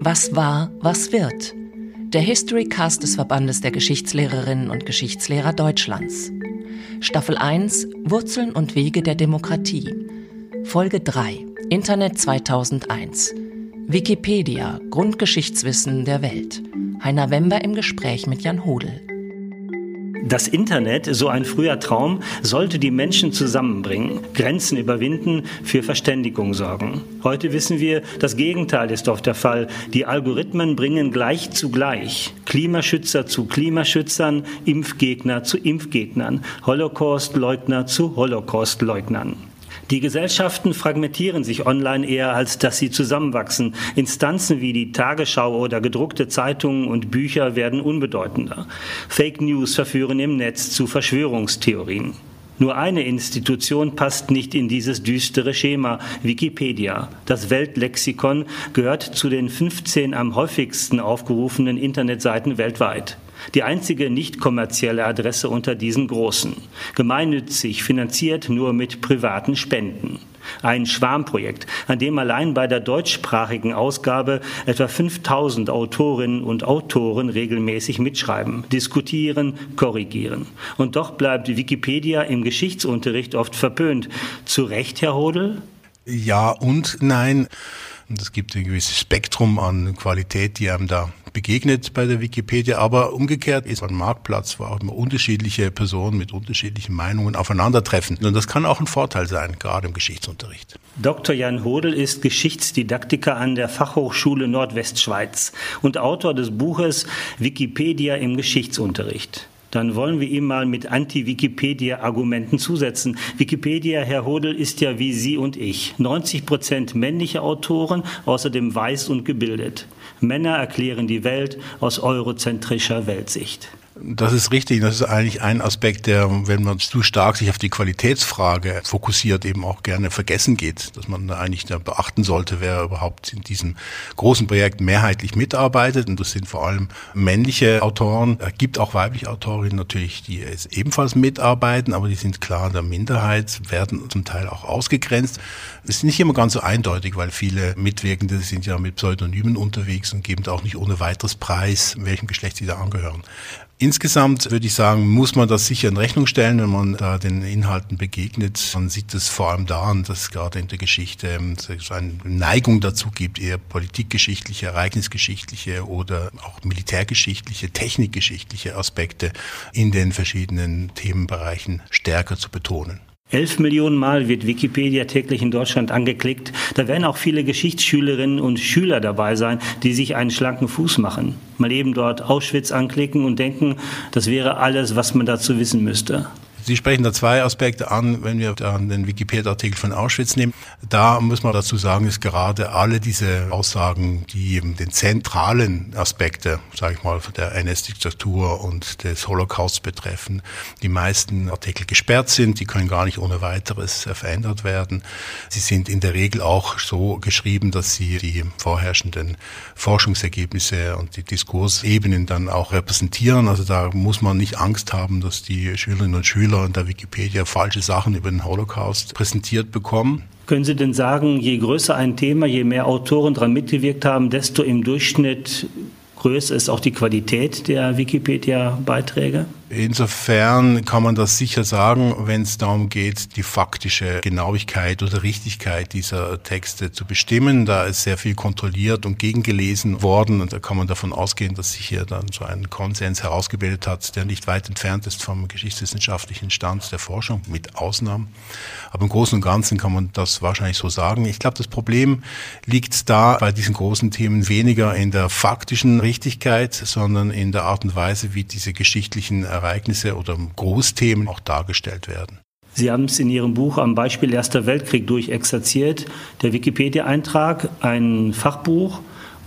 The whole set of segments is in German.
Was war, was wird? Der Historycast des Verbandes der Geschichtslehrerinnen und Geschichtslehrer Deutschlands. Staffel 1 Wurzeln und Wege der Demokratie. Folge 3 Internet 2001. Wikipedia Grundgeschichtswissen der Welt. Heiner Wember im Gespräch mit Jan Hodel. Das Internet, so ein früher Traum, sollte die Menschen zusammenbringen, Grenzen überwinden, für Verständigung sorgen. Heute wissen wir, das Gegenteil ist oft der Fall. Die Algorithmen bringen gleich zu gleich. Klimaschützer zu Klimaschützern, Impfgegner zu Impfgegnern, Holocaustleugner zu Holocaustleugnern. Die Gesellschaften fragmentieren sich online eher, als dass sie zusammenwachsen. Instanzen wie die Tagesschau oder gedruckte Zeitungen und Bücher werden unbedeutender. Fake News verführen im Netz zu Verschwörungstheorien. Nur eine Institution passt nicht in dieses düstere Schema, Wikipedia. Das Weltlexikon gehört zu den 15 am häufigsten aufgerufenen Internetseiten weltweit. Die einzige nicht kommerzielle Adresse unter diesen großen. Gemeinnützig finanziert nur mit privaten Spenden. Ein Schwarmprojekt, an dem allein bei der deutschsprachigen Ausgabe etwa 5000 Autorinnen und Autoren regelmäßig mitschreiben, diskutieren, korrigieren. Und doch bleibt Wikipedia im Geschichtsunterricht oft verpönt. Zu Recht, Herr Hodel? Ja und nein. Und es gibt ein gewisses Spektrum an Qualität, die einem da begegnet bei der Wikipedia. Aber umgekehrt ist ein Marktplatz, wo auch immer unterschiedliche Personen mit unterschiedlichen Meinungen aufeinandertreffen. Und das kann auch ein Vorteil sein, gerade im Geschichtsunterricht. Dr. Jan Hodel ist Geschichtsdidaktiker an der Fachhochschule Nordwestschweiz und Autor des Buches Wikipedia im Geschichtsunterricht dann wollen wir ihm mal mit Anti-Wikipedia-Argumenten zusetzen. Wikipedia, Herr Hodel, ist ja wie Sie und ich. 90 Prozent männliche Autoren, außerdem weiß und gebildet. Männer erklären die Welt aus eurozentrischer Weltsicht. Das ist richtig. Das ist eigentlich ein Aspekt, der, wenn man zu stark sich auf die Qualitätsfrage fokussiert, eben auch gerne vergessen geht, dass man da eigentlich da beachten sollte, wer überhaupt in diesem großen Projekt mehrheitlich mitarbeitet. Und das sind vor allem männliche Autoren. Es gibt auch weibliche Autorinnen natürlich, die ebenfalls mitarbeiten, aber die sind klar in der Minderheit, werden zum Teil auch ausgegrenzt. Das ist nicht immer ganz so eindeutig, weil viele Mitwirkende sind ja mit Pseudonymen unterwegs und geben da auch nicht ohne weiteres Preis, welchem Geschlecht sie da angehören. Insgesamt würde ich sagen, muss man das sicher in Rechnung stellen, wenn man da den Inhalten begegnet. Man sieht es vor allem daran, dass gerade in der Geschichte ähm, eine Neigung dazu gibt, eher politikgeschichtliche, ereignisgeschichtliche oder auch militärgeschichtliche, technikgeschichtliche Aspekte in den verschiedenen Themenbereichen stärker zu betonen. Elf Millionen Mal wird Wikipedia täglich in Deutschland angeklickt. Da werden auch viele Geschichtsschülerinnen und Schüler dabei sein, die sich einen schlanken Fuß machen. Mal eben dort Auschwitz anklicken und denken, das wäre alles, was man dazu wissen müsste. Sie sprechen da zwei Aspekte an, wenn wir da den Wikipedia-Artikel von Auschwitz nehmen. Da muss man dazu sagen, ist gerade alle diese Aussagen, die eben den zentralen Aspekte, sage ich mal, der NS-Diktatur und des Holocausts betreffen, die meisten Artikel gesperrt sind, die können gar nicht ohne weiteres verändert werden. Sie sind in der Regel auch so geschrieben, dass sie die vorherrschenden Forschungsergebnisse und die Diskursebenen dann auch repräsentieren. Also da muss man nicht Angst haben, dass die Schülerinnen und Schüler Schüler in der Wikipedia falsche Sachen über den Holocaust präsentiert bekommen. Können Sie denn sagen, je größer ein Thema, je mehr Autoren daran mitgewirkt haben, desto im Durchschnitt größer ist auch die Qualität der Wikipedia-Beiträge? Insofern kann man das sicher sagen, wenn es darum geht, die faktische Genauigkeit oder Richtigkeit dieser Texte zu bestimmen. Da ist sehr viel kontrolliert und gegengelesen worden und da kann man davon ausgehen, dass sich hier dann so ein Konsens herausgebildet hat, der nicht weit entfernt ist vom geschichtswissenschaftlichen Stand der Forschung, mit Ausnahmen. Aber im Großen und Ganzen kann man das wahrscheinlich so sagen. Ich glaube, das Problem liegt da bei diesen großen Themen weniger in der faktischen Richtigkeit, sondern in der Art und Weise, wie diese geschichtlichen Ereignisse oder Großthemen auch dargestellt werden. Sie haben es in Ihrem Buch am Beispiel Erster Weltkrieg durchexerziert. Der Wikipedia-Eintrag, ein Fachbuch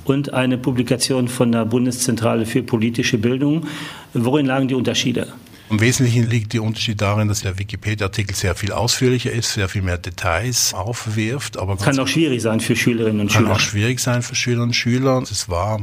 und eine Publikation von der Bundeszentrale für politische Bildung. Worin lagen die Unterschiede? Im Wesentlichen liegt der Unterschied darin, dass der Wikipedia-Artikel sehr viel ausführlicher ist, sehr viel mehr Details aufwirft. Aber kann auch schwierig sein für Schülerinnen und Schüler. Kann auch schwierig sein für Schülerinnen und Schüler. Es war,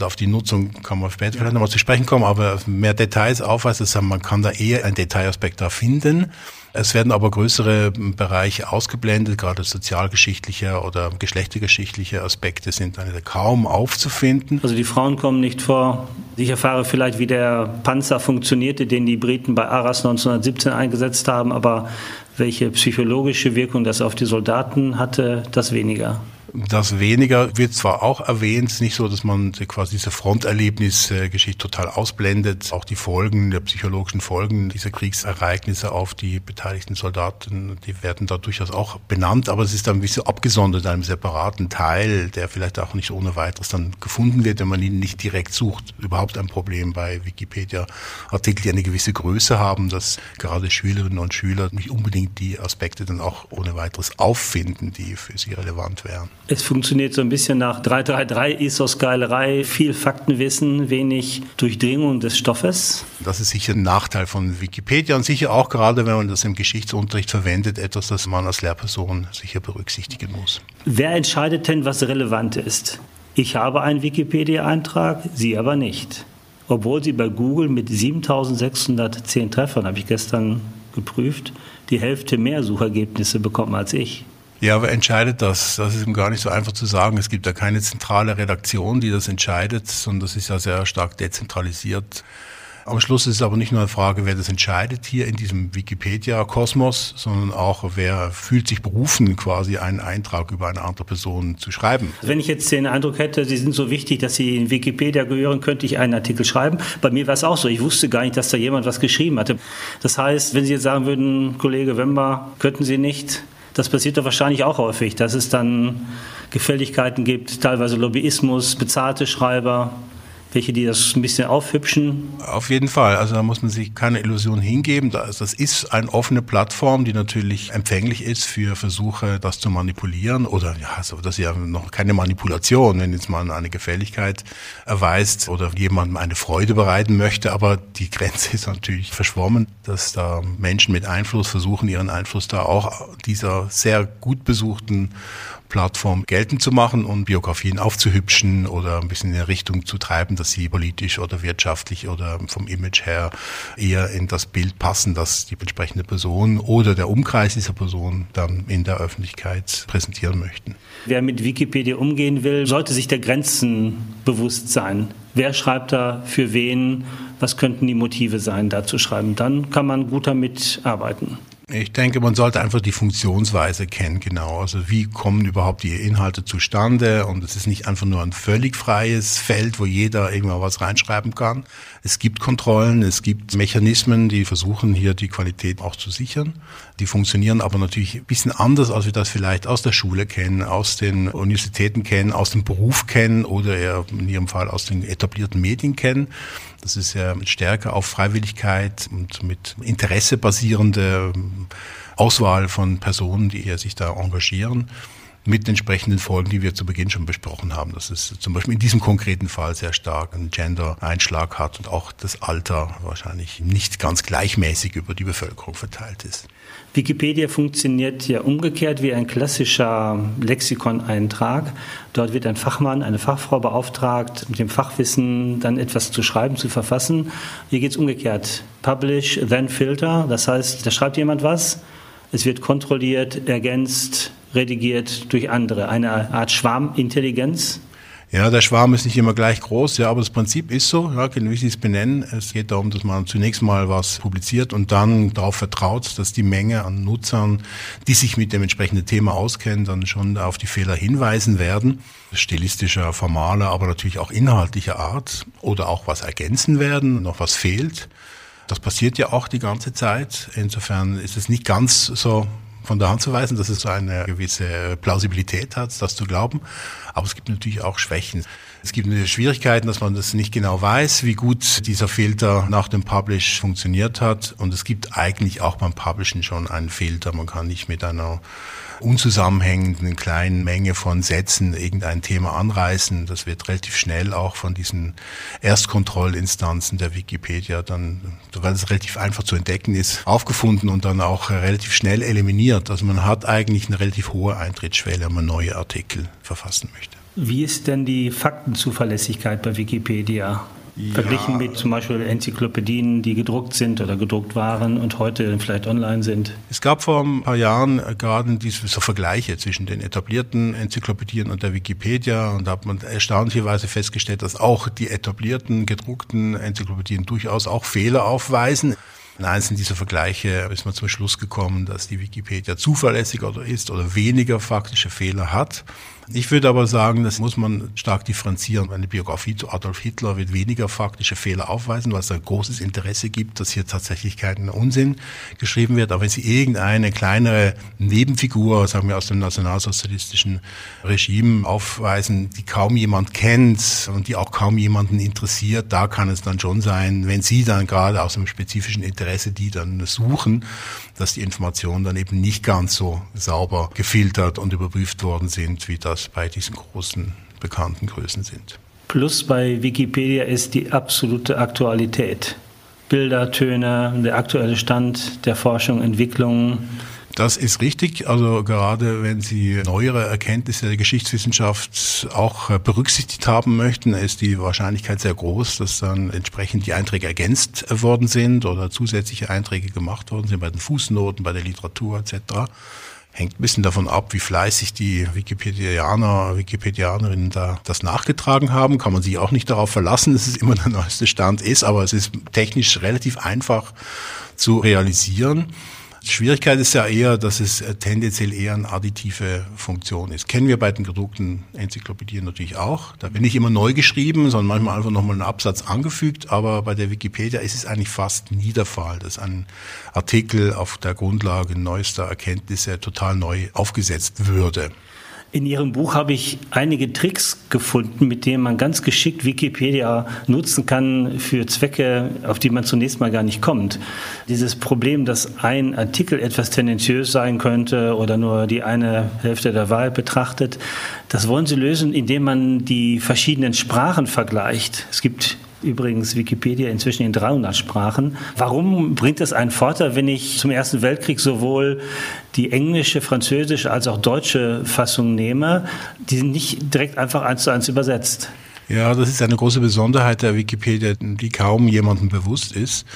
auf die Nutzung kann man später vielleicht nochmal zu sprechen kommen, aber mehr Details aufweist, das heißt, man kann da eher einen Detailaspekt da finden. Es werden aber größere Bereiche ausgeblendet, gerade sozialgeschichtliche oder geschlechtergeschichtliche Aspekte sind kaum aufzufinden. Also die Frauen kommen nicht vor. Ich erfahre vielleicht, wie der Panzer funktionierte, den die Briten bei Arras 1917 eingesetzt haben, aber welche psychologische Wirkung das auf die Soldaten hatte, das weniger. Das weniger wird zwar auch erwähnt, es ist nicht so, dass man quasi diese Fronterlebnisgeschichte total ausblendet. Auch die Folgen, der psychologischen Folgen dieser Kriegsereignisse auf die beteiligten Soldaten, die werden da durchaus auch benannt, aber es ist dann ein bisschen abgesondert in einem separaten Teil, der vielleicht auch nicht ohne weiteres dann gefunden wird, wenn man ihn nicht direkt sucht. Überhaupt ein Problem bei Wikipedia-Artikeln, die eine gewisse Größe haben, dass gerade Schülerinnen und Schüler nicht unbedingt die Aspekte dann auch ohne weiteres auffinden, die für sie relevant wären. Es funktioniert so ein bisschen nach 333 Ethos-Geilerei, viel Faktenwissen, wenig Durchdringung des Stoffes. Das ist sicher ein Nachteil von Wikipedia und sicher auch gerade, wenn man das im Geschichtsunterricht verwendet, etwas, das man als Lehrperson sicher berücksichtigen muss. Wer entscheidet denn, was relevant ist? Ich habe einen Wikipedia-Eintrag, Sie aber nicht. Obwohl Sie bei Google mit 7610 Treffern, habe ich gestern geprüft, die Hälfte mehr Suchergebnisse bekommen als ich. Ja, wer entscheidet das? Das ist eben gar nicht so einfach zu sagen. Es gibt ja keine zentrale Redaktion, die das entscheidet, sondern das ist ja sehr stark dezentralisiert. Am Schluss ist es aber nicht nur eine Frage, wer das entscheidet hier in diesem Wikipedia-Kosmos, sondern auch, wer fühlt sich berufen, quasi einen Eintrag über eine andere Person zu schreiben. Wenn ich jetzt den Eindruck hätte, Sie sind so wichtig, dass Sie in Wikipedia gehören, könnte ich einen Artikel schreiben. Bei mir war es auch so. Ich wusste gar nicht, dass da jemand was geschrieben hatte. Das heißt, wenn Sie jetzt sagen würden, Kollege Wember, könnten Sie nicht das passiert doch wahrscheinlich auch häufig, dass es dann Gefälligkeiten gibt, teilweise Lobbyismus, bezahlte Schreiber welche die das ein bisschen aufhübschen? Auf jeden Fall. Also da muss man sich keine Illusion hingeben. Das ist eine offene Plattform, die natürlich empfänglich ist für Versuche, das zu manipulieren. Oder ja, also das ist ja noch keine Manipulation, wenn jetzt man eine Gefälligkeit erweist oder jemandem eine Freude bereiten möchte. Aber die Grenze ist natürlich verschwommen, dass da Menschen mit Einfluss versuchen, ihren Einfluss da auch dieser sehr gut besuchten Plattform geltend zu machen und Biografien aufzuhübschen oder ein bisschen in eine Richtung zu treiben, dass sie politisch oder wirtschaftlich oder vom Image her eher in das Bild passen, das die entsprechende Person oder der Umkreis dieser Person dann in der Öffentlichkeit präsentieren möchten. Wer mit Wikipedia umgehen will, sollte sich der Grenzen bewusst sein. Wer schreibt da für wen? Was könnten die Motive sein, da zu schreiben? Dann kann man gut damit arbeiten. Ich denke, man sollte einfach die Funktionsweise kennen, genau. Also wie kommen überhaupt die Inhalte zustande? Und es ist nicht einfach nur ein völlig freies Feld, wo jeder irgendwann was reinschreiben kann. Es gibt Kontrollen, es gibt Mechanismen, die versuchen hier die Qualität auch zu sichern. Die funktionieren aber natürlich ein bisschen anders, als wir das vielleicht aus der Schule kennen, aus den Universitäten kennen, aus dem Beruf kennen oder eher in Ihrem Fall aus den etablierten Medien kennen. Das ist ja stärker auf Freiwilligkeit und mit Interesse basierende Auswahl von Personen, die sich da engagieren mit entsprechenden Folgen, die wir zu Beginn schon besprochen haben. Dass es zum Beispiel in diesem konkreten Fall sehr stark einen Gender-Einschlag hat und auch das Alter wahrscheinlich nicht ganz gleichmäßig über die Bevölkerung verteilt ist. Wikipedia funktioniert ja umgekehrt wie ein klassischer Lexikon-Eintrag. Dort wird ein Fachmann, eine Fachfrau beauftragt, mit dem Fachwissen dann etwas zu schreiben, zu verfassen. Hier geht es umgekehrt. Publish, then filter. Das heißt, da schreibt jemand was, es wird kontrolliert, ergänzt, redigiert durch andere. Eine Art Schwarmintelligenz. Ja, der Schwarm ist nicht immer gleich groß, ja, aber das Prinzip ist so, ja, wie Sie es benennen. Es geht darum, dass man zunächst mal was publiziert und dann darauf vertraut, dass die Menge an Nutzern, die sich mit dem entsprechenden Thema auskennen, dann schon auf die Fehler hinweisen werden. Stilistischer, formaler, aber natürlich auch inhaltlicher Art oder auch was ergänzen werden, noch was fehlt. Das passiert ja auch die ganze Zeit. Insofern ist es nicht ganz so von der Hand zu weisen, dass es so eine gewisse Plausibilität hat, das zu glauben. Aber es gibt natürlich auch Schwächen. Es gibt Schwierigkeiten, dass man das nicht genau weiß, wie gut dieser Filter nach dem Publish funktioniert hat. Und es gibt eigentlich auch beim Publishen schon einen Filter. Man kann nicht mit einer unzusammenhängenden kleinen Menge von Sätzen irgendein Thema anreißen. Das wird relativ schnell auch von diesen Erstkontrollinstanzen der Wikipedia dann, weil es relativ einfach zu entdecken ist, aufgefunden und dann auch relativ schnell eliminiert. Also man hat eigentlich eine relativ hohe Eintrittsschwelle, wenn man neue Artikel verfassen möchte. Wie ist denn die Faktenzuverlässigkeit bei Wikipedia? Ja. Verglichen mit zum Beispiel Enzyklopädien, die gedruckt sind oder gedruckt waren und heute vielleicht online sind. Es gab vor ein paar Jahren gerade diese so Vergleiche zwischen den etablierten Enzyklopädien und der Wikipedia und da hat man erstaunlicherweise festgestellt, dass auch die etablierten gedruckten Enzyklopädien durchaus auch Fehler aufweisen. In einzelnen dieser Vergleiche ist man zum Schluss gekommen, dass die Wikipedia zuverlässiger ist oder weniger faktische Fehler hat. Ich würde aber sagen, das muss man stark differenzieren. Eine Biografie zu Adolf Hitler wird weniger faktische Fehler aufweisen, weil es ein großes Interesse gibt, dass hier tatsächlich kein Unsinn geschrieben wird. Aber wenn Sie irgendeine kleinere Nebenfigur, sagen wir aus dem nationalsozialistischen Regime aufweisen, die kaum jemand kennt und die auch kaum jemanden interessiert, da kann es dann schon sein, wenn Sie dann gerade aus einem spezifischen Interesse die dann suchen, dass die Informationen dann eben nicht ganz so sauber gefiltert und überprüft worden sind, wie das bei diesen großen bekannten Größen sind. Plus bei Wikipedia ist die absolute Aktualität. Bilder, Töne, der aktuelle Stand der Forschung, Entwicklung. Das ist richtig. Also gerade wenn Sie neuere Erkenntnisse der Geschichtswissenschaft auch berücksichtigt haben möchten, ist die Wahrscheinlichkeit sehr groß, dass dann entsprechend die Einträge ergänzt worden sind oder zusätzliche Einträge gemacht worden sind bei den Fußnoten, bei der Literatur etc. Hängt ein bisschen davon ab, wie fleißig die Wikipedianer, Wikipedianerinnen da das nachgetragen haben. Kann man sich auch nicht darauf verlassen, dass es immer der neueste Stand ist, aber es ist technisch relativ einfach zu realisieren. Schwierigkeit ist ja eher, dass es äh, tendenziell eher eine additive Funktion ist. Kennen wir bei den gedruckten Enzyklopädien natürlich auch. Da bin nicht immer neu geschrieben, sondern manchmal einfach nochmal einen Absatz angefügt. Aber bei der Wikipedia ist es eigentlich fast nie der Fall, dass ein Artikel auf der Grundlage neuester Erkenntnisse total neu aufgesetzt würde. In Ihrem Buch habe ich einige Tricks gefunden, mit denen man ganz geschickt Wikipedia nutzen kann für Zwecke, auf die man zunächst mal gar nicht kommt. Dieses Problem, dass ein Artikel etwas tendenziös sein könnte oder nur die eine Hälfte der Wahl betrachtet, das wollen Sie lösen, indem man die verschiedenen Sprachen vergleicht. Es gibt übrigens Wikipedia inzwischen in 300 Sprachen. Warum bringt es einen Vorteil, wenn ich zum Ersten Weltkrieg sowohl die englische, französische als auch deutsche Fassung nehme? Die sind nicht direkt einfach eins zu eins übersetzt. Ja, das ist eine große Besonderheit der Wikipedia, die kaum jemandem bewusst ist,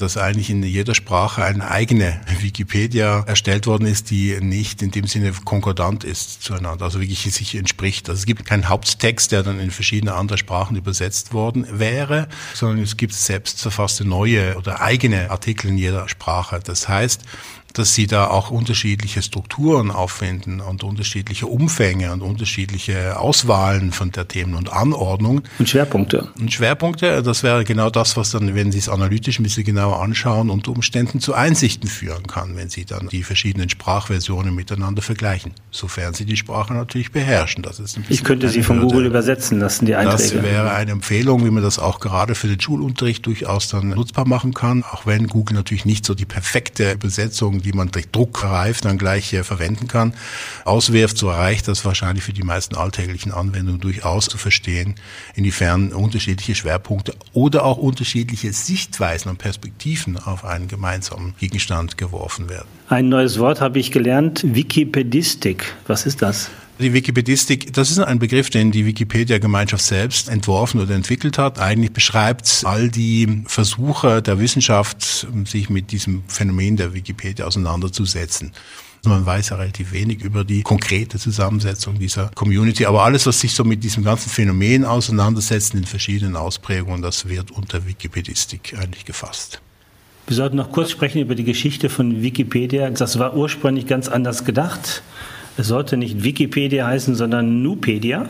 dass eigentlich in jeder Sprache eine eigene Wikipedia erstellt worden ist, die nicht in dem Sinne konkordant ist zueinander, also wirklich sich entspricht. Also es gibt keinen Haupttext, der dann in verschiedene andere Sprachen übersetzt worden wäre, sondern es gibt selbst verfasste neue oder eigene Artikel in jeder Sprache. Das heißt, dass sie da auch unterschiedliche Strukturen auffinden und unterschiedliche Umfänge und unterschiedliche Auswahlen von der Themen und Anordnung. Und Schwerpunkte. Und Schwerpunkte, das wäre genau das, was dann, wenn Sie es analytisch ein bisschen genauer anschauen, unter Umständen zu Einsichten führen kann, wenn Sie dann die verschiedenen Sprachversionen miteinander vergleichen. Sofern Sie die Sprache natürlich beherrschen. Das ist ich könnte sie von Google übersetzen lassen, die Einträge. Das wäre eine Empfehlung, wie man das auch gerade für den Schulunterricht durchaus dann nutzbar machen kann, auch wenn Google natürlich nicht so die perfekte Übersetzung die man durch Druck reift, dann gleich verwenden kann, auswirft, so reicht das wahrscheinlich für die meisten alltäglichen Anwendungen durchaus zu verstehen, inwiefern unterschiedliche Schwerpunkte oder auch unterschiedliche Sichtweisen und Perspektiven auf einen gemeinsamen Gegenstand geworfen werden. Ein neues Wort habe ich gelernt, Wikipedistik. Was ist das? Die Wikipedistik, das ist ein Begriff, den die Wikipedia-Gemeinschaft selbst entworfen oder entwickelt hat. Eigentlich beschreibt all die Versuche der Wissenschaft, sich mit diesem Phänomen der Wikipedia auseinanderzusetzen. Man weiß ja relativ wenig über die konkrete Zusammensetzung dieser Community, aber alles, was sich so mit diesem ganzen Phänomen auseinandersetzt in verschiedenen Ausprägungen, das wird unter Wikipedistik eigentlich gefasst. Wir sollten noch kurz sprechen über die Geschichte von Wikipedia. Das war ursprünglich ganz anders gedacht. Es sollte nicht Wikipedia heißen, sondern Nupedia.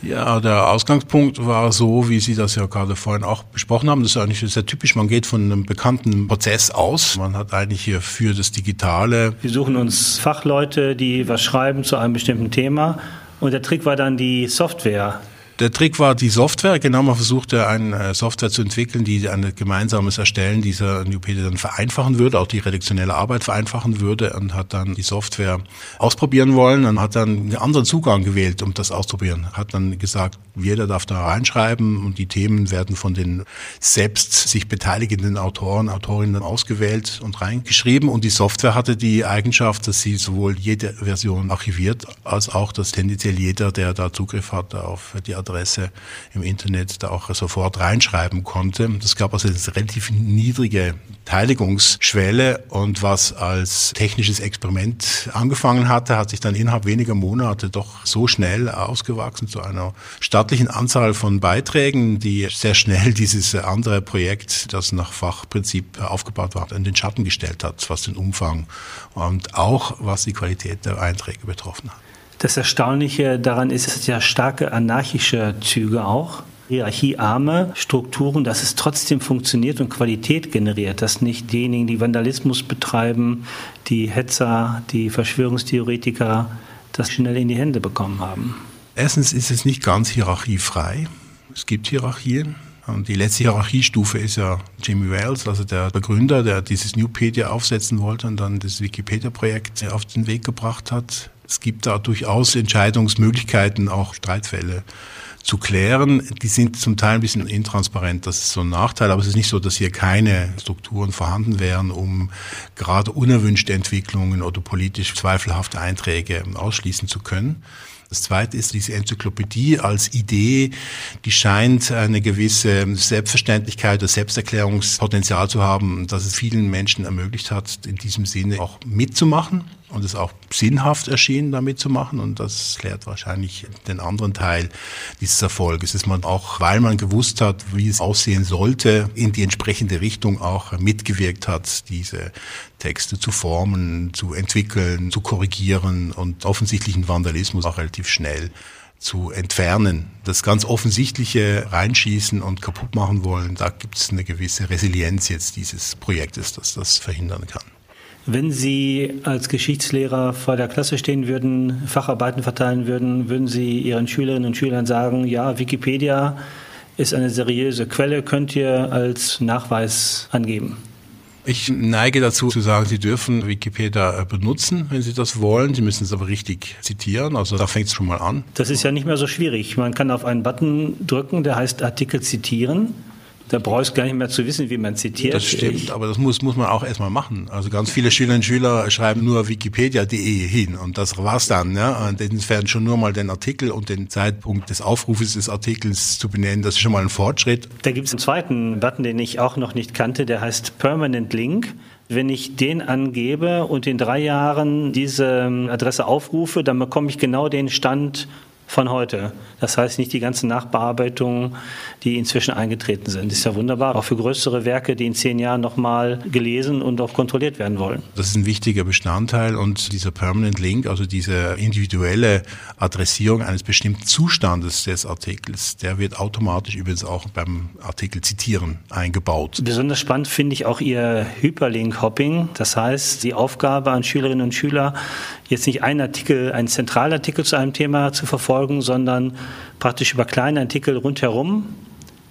Ja, der Ausgangspunkt war so, wie Sie das ja gerade vorhin auch besprochen haben. Das ist eigentlich sehr typisch. Man geht von einem bekannten Prozess aus. Man hat eigentlich hier für das Digitale. Wir suchen uns Fachleute, die was schreiben zu einem bestimmten Thema. Und der Trick war dann die Software der Trick war die Software. Genau, man versuchte eine Software zu entwickeln, die ein gemeinsames Erstellen dieser Newpedia dann vereinfachen würde, auch die redaktionelle Arbeit vereinfachen würde und hat dann die Software ausprobieren wollen und hat dann einen anderen Zugang gewählt, um das auszuprobieren. Hat dann gesagt, jeder darf da reinschreiben und die Themen werden von den selbst sich beteiligenden Autoren, Autorinnen ausgewählt und reingeschrieben und die Software hatte die Eigenschaft, dass sie sowohl jede Version archiviert, als auch, dass tendenziell jeder, der da Zugriff hat auf die Adresse, E-Mail-Adresse im Internet da auch sofort reinschreiben konnte. Das gab also eine relativ niedrige Beteiligungsschwelle und was als technisches Experiment angefangen hatte, hat sich dann innerhalb weniger Monate doch so schnell ausgewachsen zu einer stattlichen Anzahl von Beiträgen, die sehr schnell dieses andere Projekt, das nach Fachprinzip aufgebaut war, in den Schatten gestellt hat, was den Umfang und auch was die Qualität der Einträge betroffen hat. Das Erstaunliche daran ist, es ja starke anarchische Züge auch hierarchiearme Strukturen, dass es trotzdem funktioniert und Qualität generiert, dass nicht diejenigen, die Vandalismus betreiben, die Hetzer, die Verschwörungstheoretiker das schnell in die Hände bekommen haben. Erstens ist es nicht ganz hierarchiefrei. Es gibt Hierarchien. Und die letzte Hierarchiestufe ist ja Jimmy Wales, also der Begründer, der dieses Newpedia aufsetzen wollte und dann das Wikipedia-Projekt auf den Weg gebracht hat. Es gibt da durchaus Entscheidungsmöglichkeiten, auch Streitfälle zu klären. Die sind zum Teil ein bisschen intransparent. Das ist so ein Nachteil, aber es ist nicht so, dass hier keine Strukturen vorhanden wären, um gerade unerwünschte Entwicklungen oder politisch zweifelhafte Einträge ausschließen zu können. Das zweite ist diese Enzyklopädie als Idee, die scheint eine gewisse Selbstverständlichkeit oder Selbsterklärungspotenzial zu haben, dass es vielen Menschen ermöglicht hat, in diesem Sinne auch mitzumachen und es auch sinnhaft erschien, damit zu machen. Und das klärt wahrscheinlich den anderen Teil dieses Erfolges. Ist man auch, weil man gewusst hat, wie es aussehen sollte, in die entsprechende Richtung auch mitgewirkt hat, diese Texte zu formen, zu entwickeln, zu korrigieren und offensichtlichen Vandalismus auch relativ schnell zu entfernen. Das ganz offensichtliche Reinschießen und kaputt machen wollen, da gibt es eine gewisse Resilienz jetzt dieses Projektes, das das verhindern kann. Wenn Sie als Geschichtslehrer vor der Klasse stehen würden, Facharbeiten verteilen würden, würden Sie Ihren Schülerinnen und Schülern sagen, ja, Wikipedia ist eine seriöse Quelle, könnt ihr als Nachweis angeben? Ich neige dazu zu sagen, Sie dürfen Wikipedia benutzen, wenn Sie das wollen. Sie müssen es aber richtig zitieren. Also da fängt es schon mal an. Das ist ja nicht mehr so schwierig. Man kann auf einen Button drücken, der heißt Artikel zitieren. Da brauchst du gar nicht mehr zu wissen, wie man zitiert. Das stimmt, ich, aber das muss, muss man auch erstmal machen. Also ganz viele Schülerinnen und Schüler schreiben nur wikipedia.de hin und das war's dann. Ja? Und insofern schon nur mal den Artikel und den Zeitpunkt des Aufrufes des Artikels zu benennen, das ist schon mal ein Fortschritt. Da gibt es einen zweiten Button, den ich auch noch nicht kannte, der heißt Permanent Link. Wenn ich den angebe und in drei Jahren diese Adresse aufrufe, dann bekomme ich genau den Stand von heute. Das heißt nicht die ganzen Nachbearbeitungen, die inzwischen eingetreten sind. Das ist ja wunderbar, auch für größere Werke, die in zehn Jahren nochmal gelesen und auch kontrolliert werden wollen. Das ist ein wichtiger Bestandteil und dieser Permanent Link, also diese individuelle Adressierung eines bestimmten Zustandes des Artikels, der wird automatisch übrigens auch beim Artikel zitieren eingebaut. Besonders spannend finde ich auch Ihr Hyperlink-Hopping. Das heißt, die Aufgabe an Schülerinnen und Schüler, jetzt nicht einen Artikel, einen Zentralartikel zu einem Thema zu verfolgen, sondern praktisch über kleine Artikel rundherum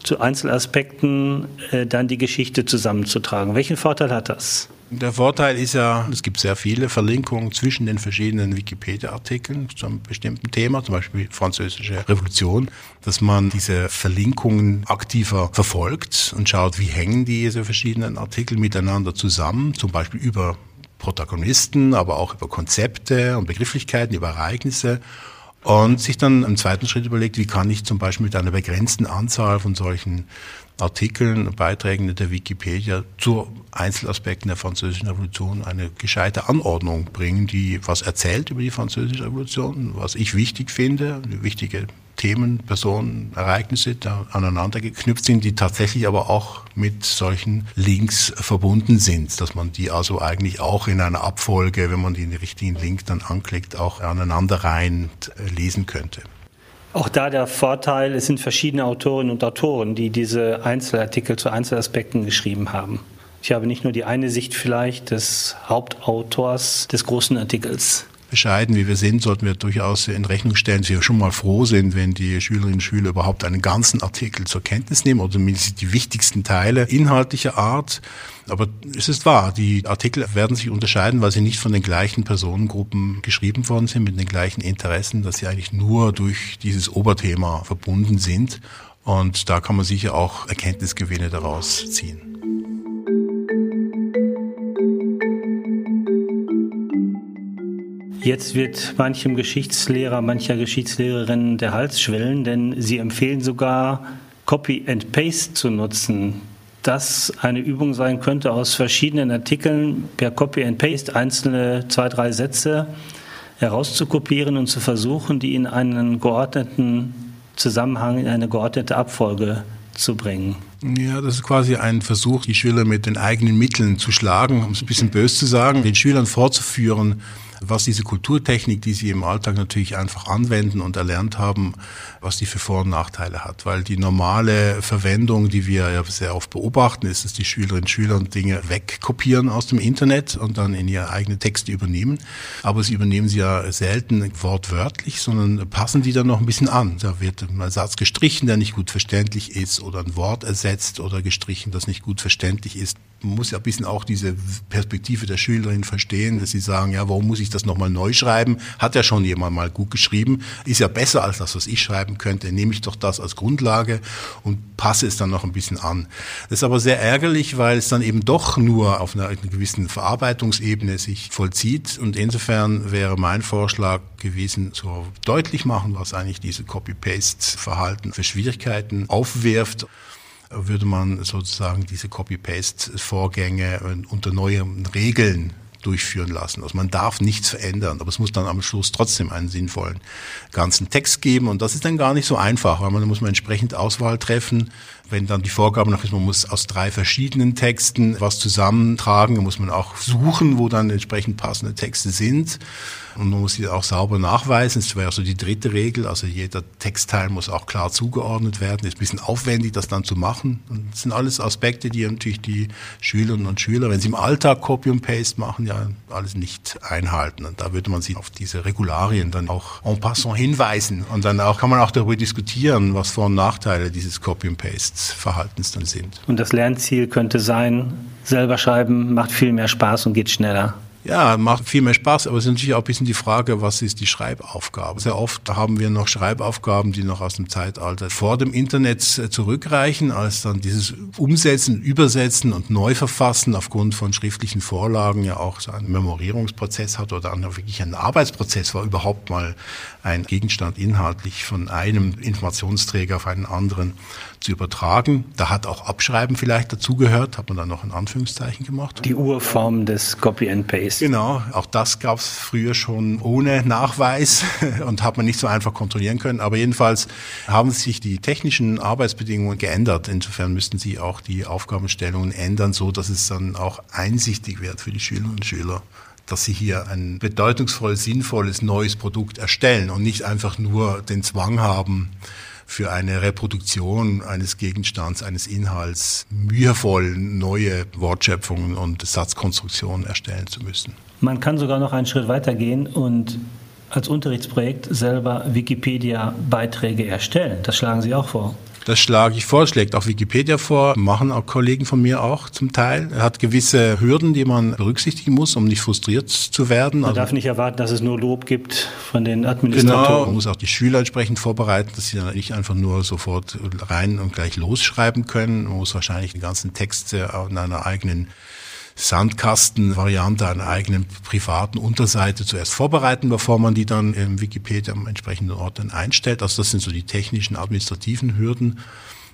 zu Einzelaspekten äh, dann die Geschichte zusammenzutragen. Welchen Vorteil hat das? Der Vorteil ist ja, es gibt sehr viele Verlinkungen zwischen den verschiedenen Wikipedia-Artikeln zu einem bestimmten Thema, zum Beispiel Französische Revolution, dass man diese Verlinkungen aktiver verfolgt und schaut, wie hängen diese verschiedenen Artikel miteinander zusammen, zum Beispiel über Protagonisten, aber auch über Konzepte und Begrifflichkeiten, über Ereignisse und sich dann im zweiten Schritt überlegt, wie kann ich zum Beispiel mit einer begrenzten Anzahl von solchen Artikeln, Beiträgen der Wikipedia zu Einzelaspekten der Französischen Revolution eine gescheite Anordnung bringen, die was erzählt über die Französische Revolution, was ich wichtig finde, wichtige Themen, Personen, Ereignisse da aneinander geknüpft sind, die tatsächlich aber auch mit solchen Links verbunden sind, dass man die also eigentlich auch in einer Abfolge, wenn man den richtigen Link dann anklickt, auch aneinanderreihend äh, lesen könnte. Auch da der Vorteil, es sind verschiedene Autorinnen und Autoren, die diese Einzelartikel zu Einzelaspekten geschrieben haben. Ich habe nicht nur die eine Sicht vielleicht des Hauptautors des großen Artikels bescheiden wie wir sind, sollten wir durchaus in Rechnung stellen, dass wir schon mal froh sind, wenn die Schülerinnen und Schüler überhaupt einen ganzen Artikel zur Kenntnis nehmen oder zumindest die wichtigsten Teile inhaltlicher Art. Aber es ist wahr, die Artikel werden sich unterscheiden, weil sie nicht von den gleichen Personengruppen geschrieben worden sind, mit den gleichen Interessen, dass sie eigentlich nur durch dieses Oberthema verbunden sind. Und da kann man sicher auch Erkenntnisgewinne daraus ziehen. Jetzt wird manchem Geschichtslehrer, mancher Geschichtslehrerin der Hals schwellen, denn sie empfehlen sogar, Copy and Paste zu nutzen. Das eine Übung sein könnte, aus verschiedenen Artikeln per Copy and Paste einzelne zwei, drei Sätze herauszukopieren und zu versuchen, die in einen geordneten Zusammenhang, in eine geordnete Abfolge zu bringen. Ja, das ist quasi ein Versuch, die Schüler mit den eigenen Mitteln zu schlagen, um es ein bisschen böse zu sagen, den Schülern vorzuführen, was diese Kulturtechnik, die sie im Alltag natürlich einfach anwenden und erlernt haben, was die für Vor- und Nachteile hat. Weil die normale Verwendung, die wir ja sehr oft beobachten, ist, dass die Schülerinnen und Schüler Dinge wegkopieren aus dem Internet und dann in ihre eigenen Texte übernehmen. Aber sie übernehmen sie ja selten wortwörtlich, sondern passen die dann noch ein bisschen an. Da wird ein Satz gestrichen, der nicht gut verständlich ist oder ein Wort ersetzt oder gestrichen, das nicht gut verständlich ist. Man muss ja ein bisschen auch diese Perspektive der Schülerin verstehen, dass sie sagen, ja, warum muss ich das nochmal neu schreiben? Hat ja schon jemand mal gut geschrieben. Ist ja besser als das, was ich schreiben könnte. Nehme ich doch das als Grundlage und passe es dann noch ein bisschen an. Das ist aber sehr ärgerlich, weil es dann eben doch nur auf einer, einer gewissen Verarbeitungsebene sich vollzieht. Und insofern wäre mein Vorschlag gewesen, so deutlich machen, was eigentlich diese Copy-Paste-Verhalten für Schwierigkeiten aufwirft würde man sozusagen diese Copy-Paste-Vorgänge unter neuen Regeln durchführen lassen. Also man darf nichts verändern, aber es muss dann am Schluss trotzdem einen sinnvollen ganzen Text geben und das ist dann gar nicht so einfach, weil man muss man entsprechend Auswahl treffen. Wenn dann die Vorgabe noch ist, man muss aus drei verschiedenen Texten was zusammentragen, dann muss man auch suchen, wo dann entsprechend passende Texte sind. Und man muss sie auch sauber nachweisen. Das wäre so die dritte Regel. Also jeder Textteil muss auch klar zugeordnet werden. Ist ein bisschen aufwendig, das dann zu machen. Und das sind alles Aspekte, die natürlich die Schülerinnen und Schüler, wenn sie im Alltag Copy und Paste machen, ja alles nicht einhalten. Und da würde man sie auf diese Regularien dann auch en passant hinweisen. Und dann auch kann man auch darüber diskutieren, was Vor- und Nachteile dieses Copy und Paste Verhaltens dann sind. Und das Lernziel könnte sein, selber schreiben macht viel mehr Spaß und geht schneller. Ja, macht viel mehr Spaß, aber es ist natürlich auch ein bisschen die Frage, was ist die Schreibaufgabe? Sehr oft haben wir noch Schreibaufgaben, die noch aus dem Zeitalter vor dem Internet zurückreichen, als dann dieses Umsetzen, Übersetzen und Neuverfassen aufgrund von schriftlichen Vorlagen ja auch so einen Memorierungsprozess hat oder wirklich ein Arbeitsprozess war, überhaupt mal ein Gegenstand inhaltlich von einem Informationsträger auf einen anderen zu übertragen. Da hat auch Abschreiben vielleicht dazugehört, hat man dann noch in Anführungszeichen gemacht. Die Urform des Copy and Paste. Genau, auch das gab es früher schon ohne Nachweis und hat man nicht so einfach kontrollieren können. Aber jedenfalls haben sich die technischen Arbeitsbedingungen geändert. Insofern müssten sie auch die Aufgabenstellungen ändern, so dass es dann auch einsichtig wird für die Schülerinnen und Schüler dass sie hier ein bedeutungsvoll sinnvolles neues Produkt erstellen und nicht einfach nur den Zwang haben, für eine Reproduktion eines Gegenstands, eines Inhalts mühevoll neue Wortschöpfungen und Satzkonstruktionen erstellen zu müssen. Man kann sogar noch einen Schritt weitergehen und als Unterrichtsprojekt selber Wikipedia-Beiträge erstellen. Das schlagen Sie auch vor. Das schlage ich vor, schlägt auch Wikipedia vor, machen auch Kollegen von mir auch zum Teil. Er hat gewisse Hürden, die man berücksichtigen muss, um nicht frustriert zu werden. Man also, darf nicht erwarten, dass es nur Lob gibt von den Administratoren. Genau, man muss auch die Schüler entsprechend vorbereiten, dass sie dann nicht einfach nur sofort rein und gleich losschreiben können. Man muss wahrscheinlich die ganzen Texte in einer eigenen Sandkasten-Variante einer eigenen privaten Unterseite zuerst vorbereiten, bevor man die dann im Wikipedia am entsprechenden Ort dann einstellt. Also das sind so die technischen, administrativen Hürden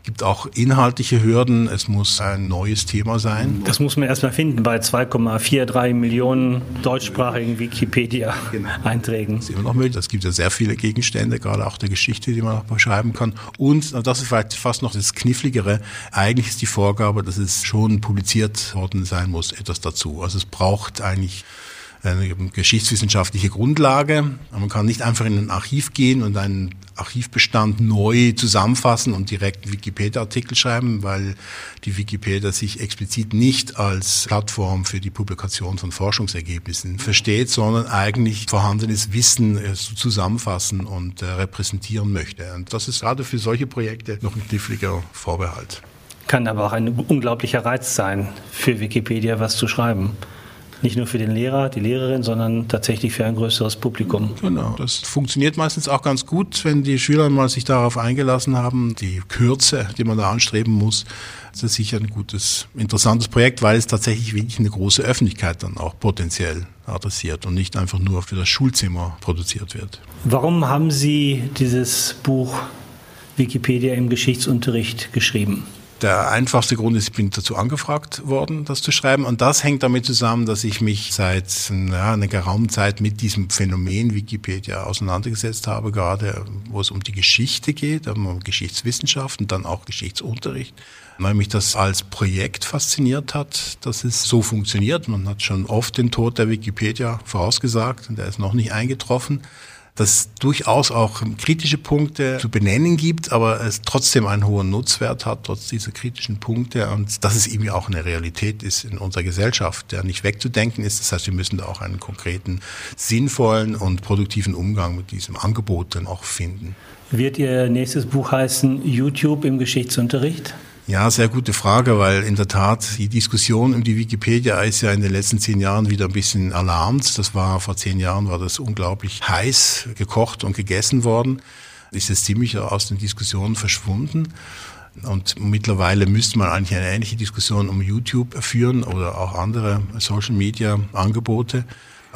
gibt auch inhaltliche Hürden. Es muss ein neues Thema sein. Das muss man erstmal finden bei 2,43 Millionen deutschsprachigen Wikipedia-Einträgen. Das ist immer noch möglich. Es gibt ja sehr viele Gegenstände, gerade auch der Geschichte, die man auch beschreiben kann. Und das ist vielleicht fast noch das Kniffligere. Eigentlich ist die Vorgabe, dass es schon publiziert worden sein muss, etwas dazu. Also es braucht eigentlich eine geschichtswissenschaftliche Grundlage. Man kann nicht einfach in ein Archiv gehen und einen Archivbestand neu zusammenfassen und direkt einen Wikipedia-Artikel schreiben, weil die Wikipedia sich explizit nicht als Plattform für die Publikation von Forschungsergebnissen versteht, sondern eigentlich vorhandenes Wissen äh, zusammenfassen und äh, repräsentieren möchte. Und das ist gerade für solche Projekte noch ein kniffliger Vorbehalt. Kann aber auch ein unglaublicher Reiz sein, für Wikipedia was zu schreiben. Nicht nur für den Lehrer, die Lehrerin, sondern tatsächlich für ein größeres Publikum. Genau, das funktioniert meistens auch ganz gut, wenn die Schüler mal sich darauf eingelassen haben. Die Kürze, die man da anstreben muss, das ist sicher ein gutes, interessantes Projekt, weil es tatsächlich wirklich eine große Öffentlichkeit dann auch potenziell adressiert und nicht einfach nur für das Schulzimmer produziert wird. Warum haben Sie dieses Buch Wikipedia im Geschichtsunterricht geschrieben? Der einfachste Grund ist, ich bin dazu angefragt worden, das zu schreiben. Und das hängt damit zusammen, dass ich mich seit ja, einer geraumen Zeit mit diesem Phänomen Wikipedia auseinandergesetzt habe, gerade wo es um die Geschichte geht, um Geschichtswissenschaft und dann auch Geschichtsunterricht. Weil mich das als Projekt fasziniert hat, dass es so funktioniert. Man hat schon oft den Tod der Wikipedia vorausgesagt und der ist noch nicht eingetroffen dass durchaus auch kritische Punkte zu benennen gibt, aber es trotzdem einen hohen Nutzwert hat, trotz dieser kritischen Punkte und dass es eben auch eine Realität ist in unserer Gesellschaft, der nicht wegzudenken ist. Das heißt, wir müssen da auch einen konkreten, sinnvollen und produktiven Umgang mit diesem Angebot dann auch finden. Wird Ihr nächstes Buch heißen YouTube im Geschichtsunterricht? Ja, sehr gute Frage, weil in der Tat die Diskussion um die Wikipedia ist ja in den letzten zehn Jahren wieder ein bisschen alarmt. Das war vor zehn Jahren war das unglaublich heiß gekocht und gegessen worden. Ist jetzt ziemlich aus den Diskussionen verschwunden. Und mittlerweile müsste man eigentlich eine ähnliche Diskussion um YouTube führen oder auch andere Social Media Angebote.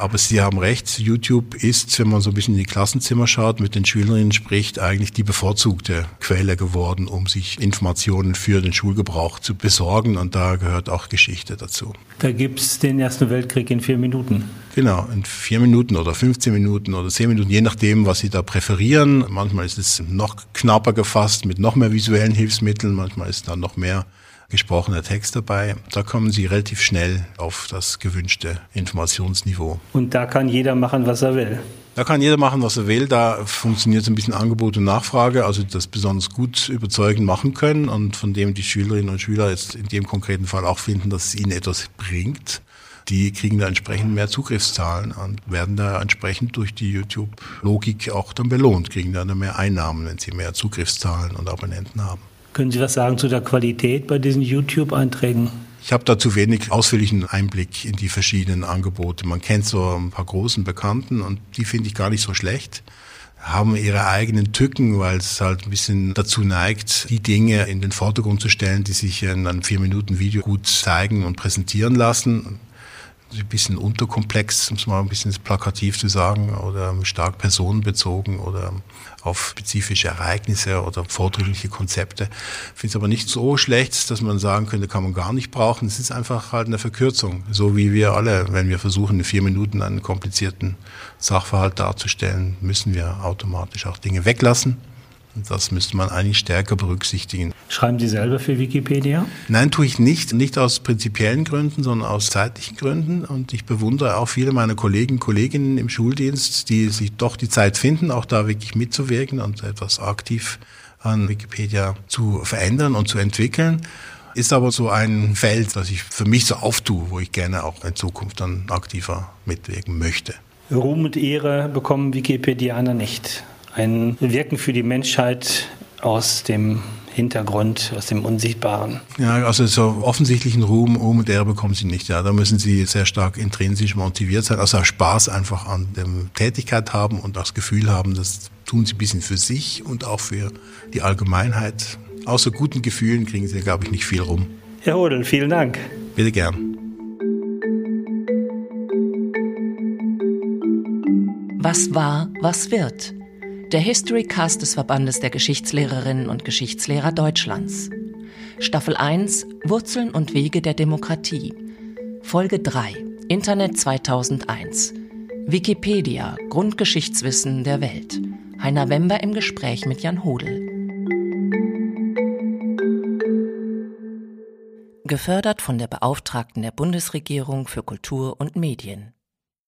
Aber Sie haben recht, YouTube ist, wenn man so ein bisschen in die Klassenzimmer schaut, mit den Schülerinnen spricht, eigentlich die bevorzugte Quelle geworden, um sich Informationen für den Schulgebrauch zu besorgen. Und da gehört auch Geschichte dazu. Da gibt es den Ersten Weltkrieg in vier Minuten. Genau, in vier Minuten oder 15 Minuten oder 10 Minuten, je nachdem, was Sie da präferieren. Manchmal ist es noch knapper gefasst mit noch mehr visuellen Hilfsmitteln, manchmal ist da noch mehr gesprochener Text dabei. Da kommen Sie relativ schnell auf das gewünschte Informationsniveau. Und da kann jeder machen, was er will. Da kann jeder machen, was er will. Da funktioniert so ein bisschen Angebot und Nachfrage, also das besonders gut überzeugend machen können und von dem die Schülerinnen und Schüler jetzt in dem konkreten Fall auch finden, dass es ihnen etwas bringt. Die kriegen da entsprechend mehr Zugriffszahlen und werden da entsprechend durch die YouTube-Logik auch dann belohnt, kriegen dann mehr Einnahmen, wenn sie mehr Zugriffszahlen und Abonnenten haben. Können Sie was sagen zu der Qualität bei diesen YouTube-Einträgen? Ich habe da zu wenig ausführlichen Einblick in die verschiedenen Angebote. Man kennt so ein paar großen Bekannten und die finde ich gar nicht so schlecht haben ihre eigenen Tücken, weil es halt ein bisschen dazu neigt, die Dinge in den Vordergrund zu stellen, die sich in einem vier Minuten Video gut zeigen und präsentieren lassen ein bisschen unterkomplex, um es mal ein bisschen plakativ zu sagen, oder stark personenbezogen oder auf spezifische Ereignisse oder vordringliche Konzepte. Ich finde es aber nicht so schlecht, dass man sagen könnte, kann man gar nicht brauchen. Es ist einfach halt eine Verkürzung, so wie wir alle, wenn wir versuchen, in vier Minuten einen komplizierten Sachverhalt darzustellen, müssen wir automatisch auch Dinge weglassen das müsste man eigentlich stärker berücksichtigen. Schreiben Sie selber für Wikipedia? Nein, tue ich nicht. Nicht aus prinzipiellen Gründen, sondern aus zeitlichen Gründen. Und ich bewundere auch viele meiner Kollegen und Kolleginnen im Schuldienst, die sich doch die Zeit finden, auch da wirklich mitzuwirken und etwas aktiv an Wikipedia zu verändern und zu entwickeln. Ist aber so ein Feld, das ich für mich so auftue, wo ich gerne auch in Zukunft dann aktiver mitwirken möchte. Ruhm und Ehre bekommen Wikipedianer nicht ein Wirken für die Menschheit aus dem Hintergrund, aus dem Unsichtbaren. Ja, also so offensichtlichen Ruhm, Ruhm und Ehre bekommen sie nicht. Ja, da müssen sie sehr stark intrinsisch motiviert sein, also Spaß einfach an der Tätigkeit haben und das Gefühl haben, das tun sie ein bisschen für sich und auch für die Allgemeinheit. Außer guten Gefühlen kriegen sie, glaube ich, nicht viel rum. Herr Hodel, vielen Dank. Bitte gern. Was war, was wird? Der History Cast des Verbandes der Geschichtslehrerinnen und Geschichtslehrer Deutschlands. Staffel 1 Wurzeln und Wege der Demokratie. Folge 3 Internet 2001. Wikipedia Grundgeschichtswissen der Welt. Heiner Wember im Gespräch mit Jan Hodel. Gefördert von der Beauftragten der Bundesregierung für Kultur und Medien.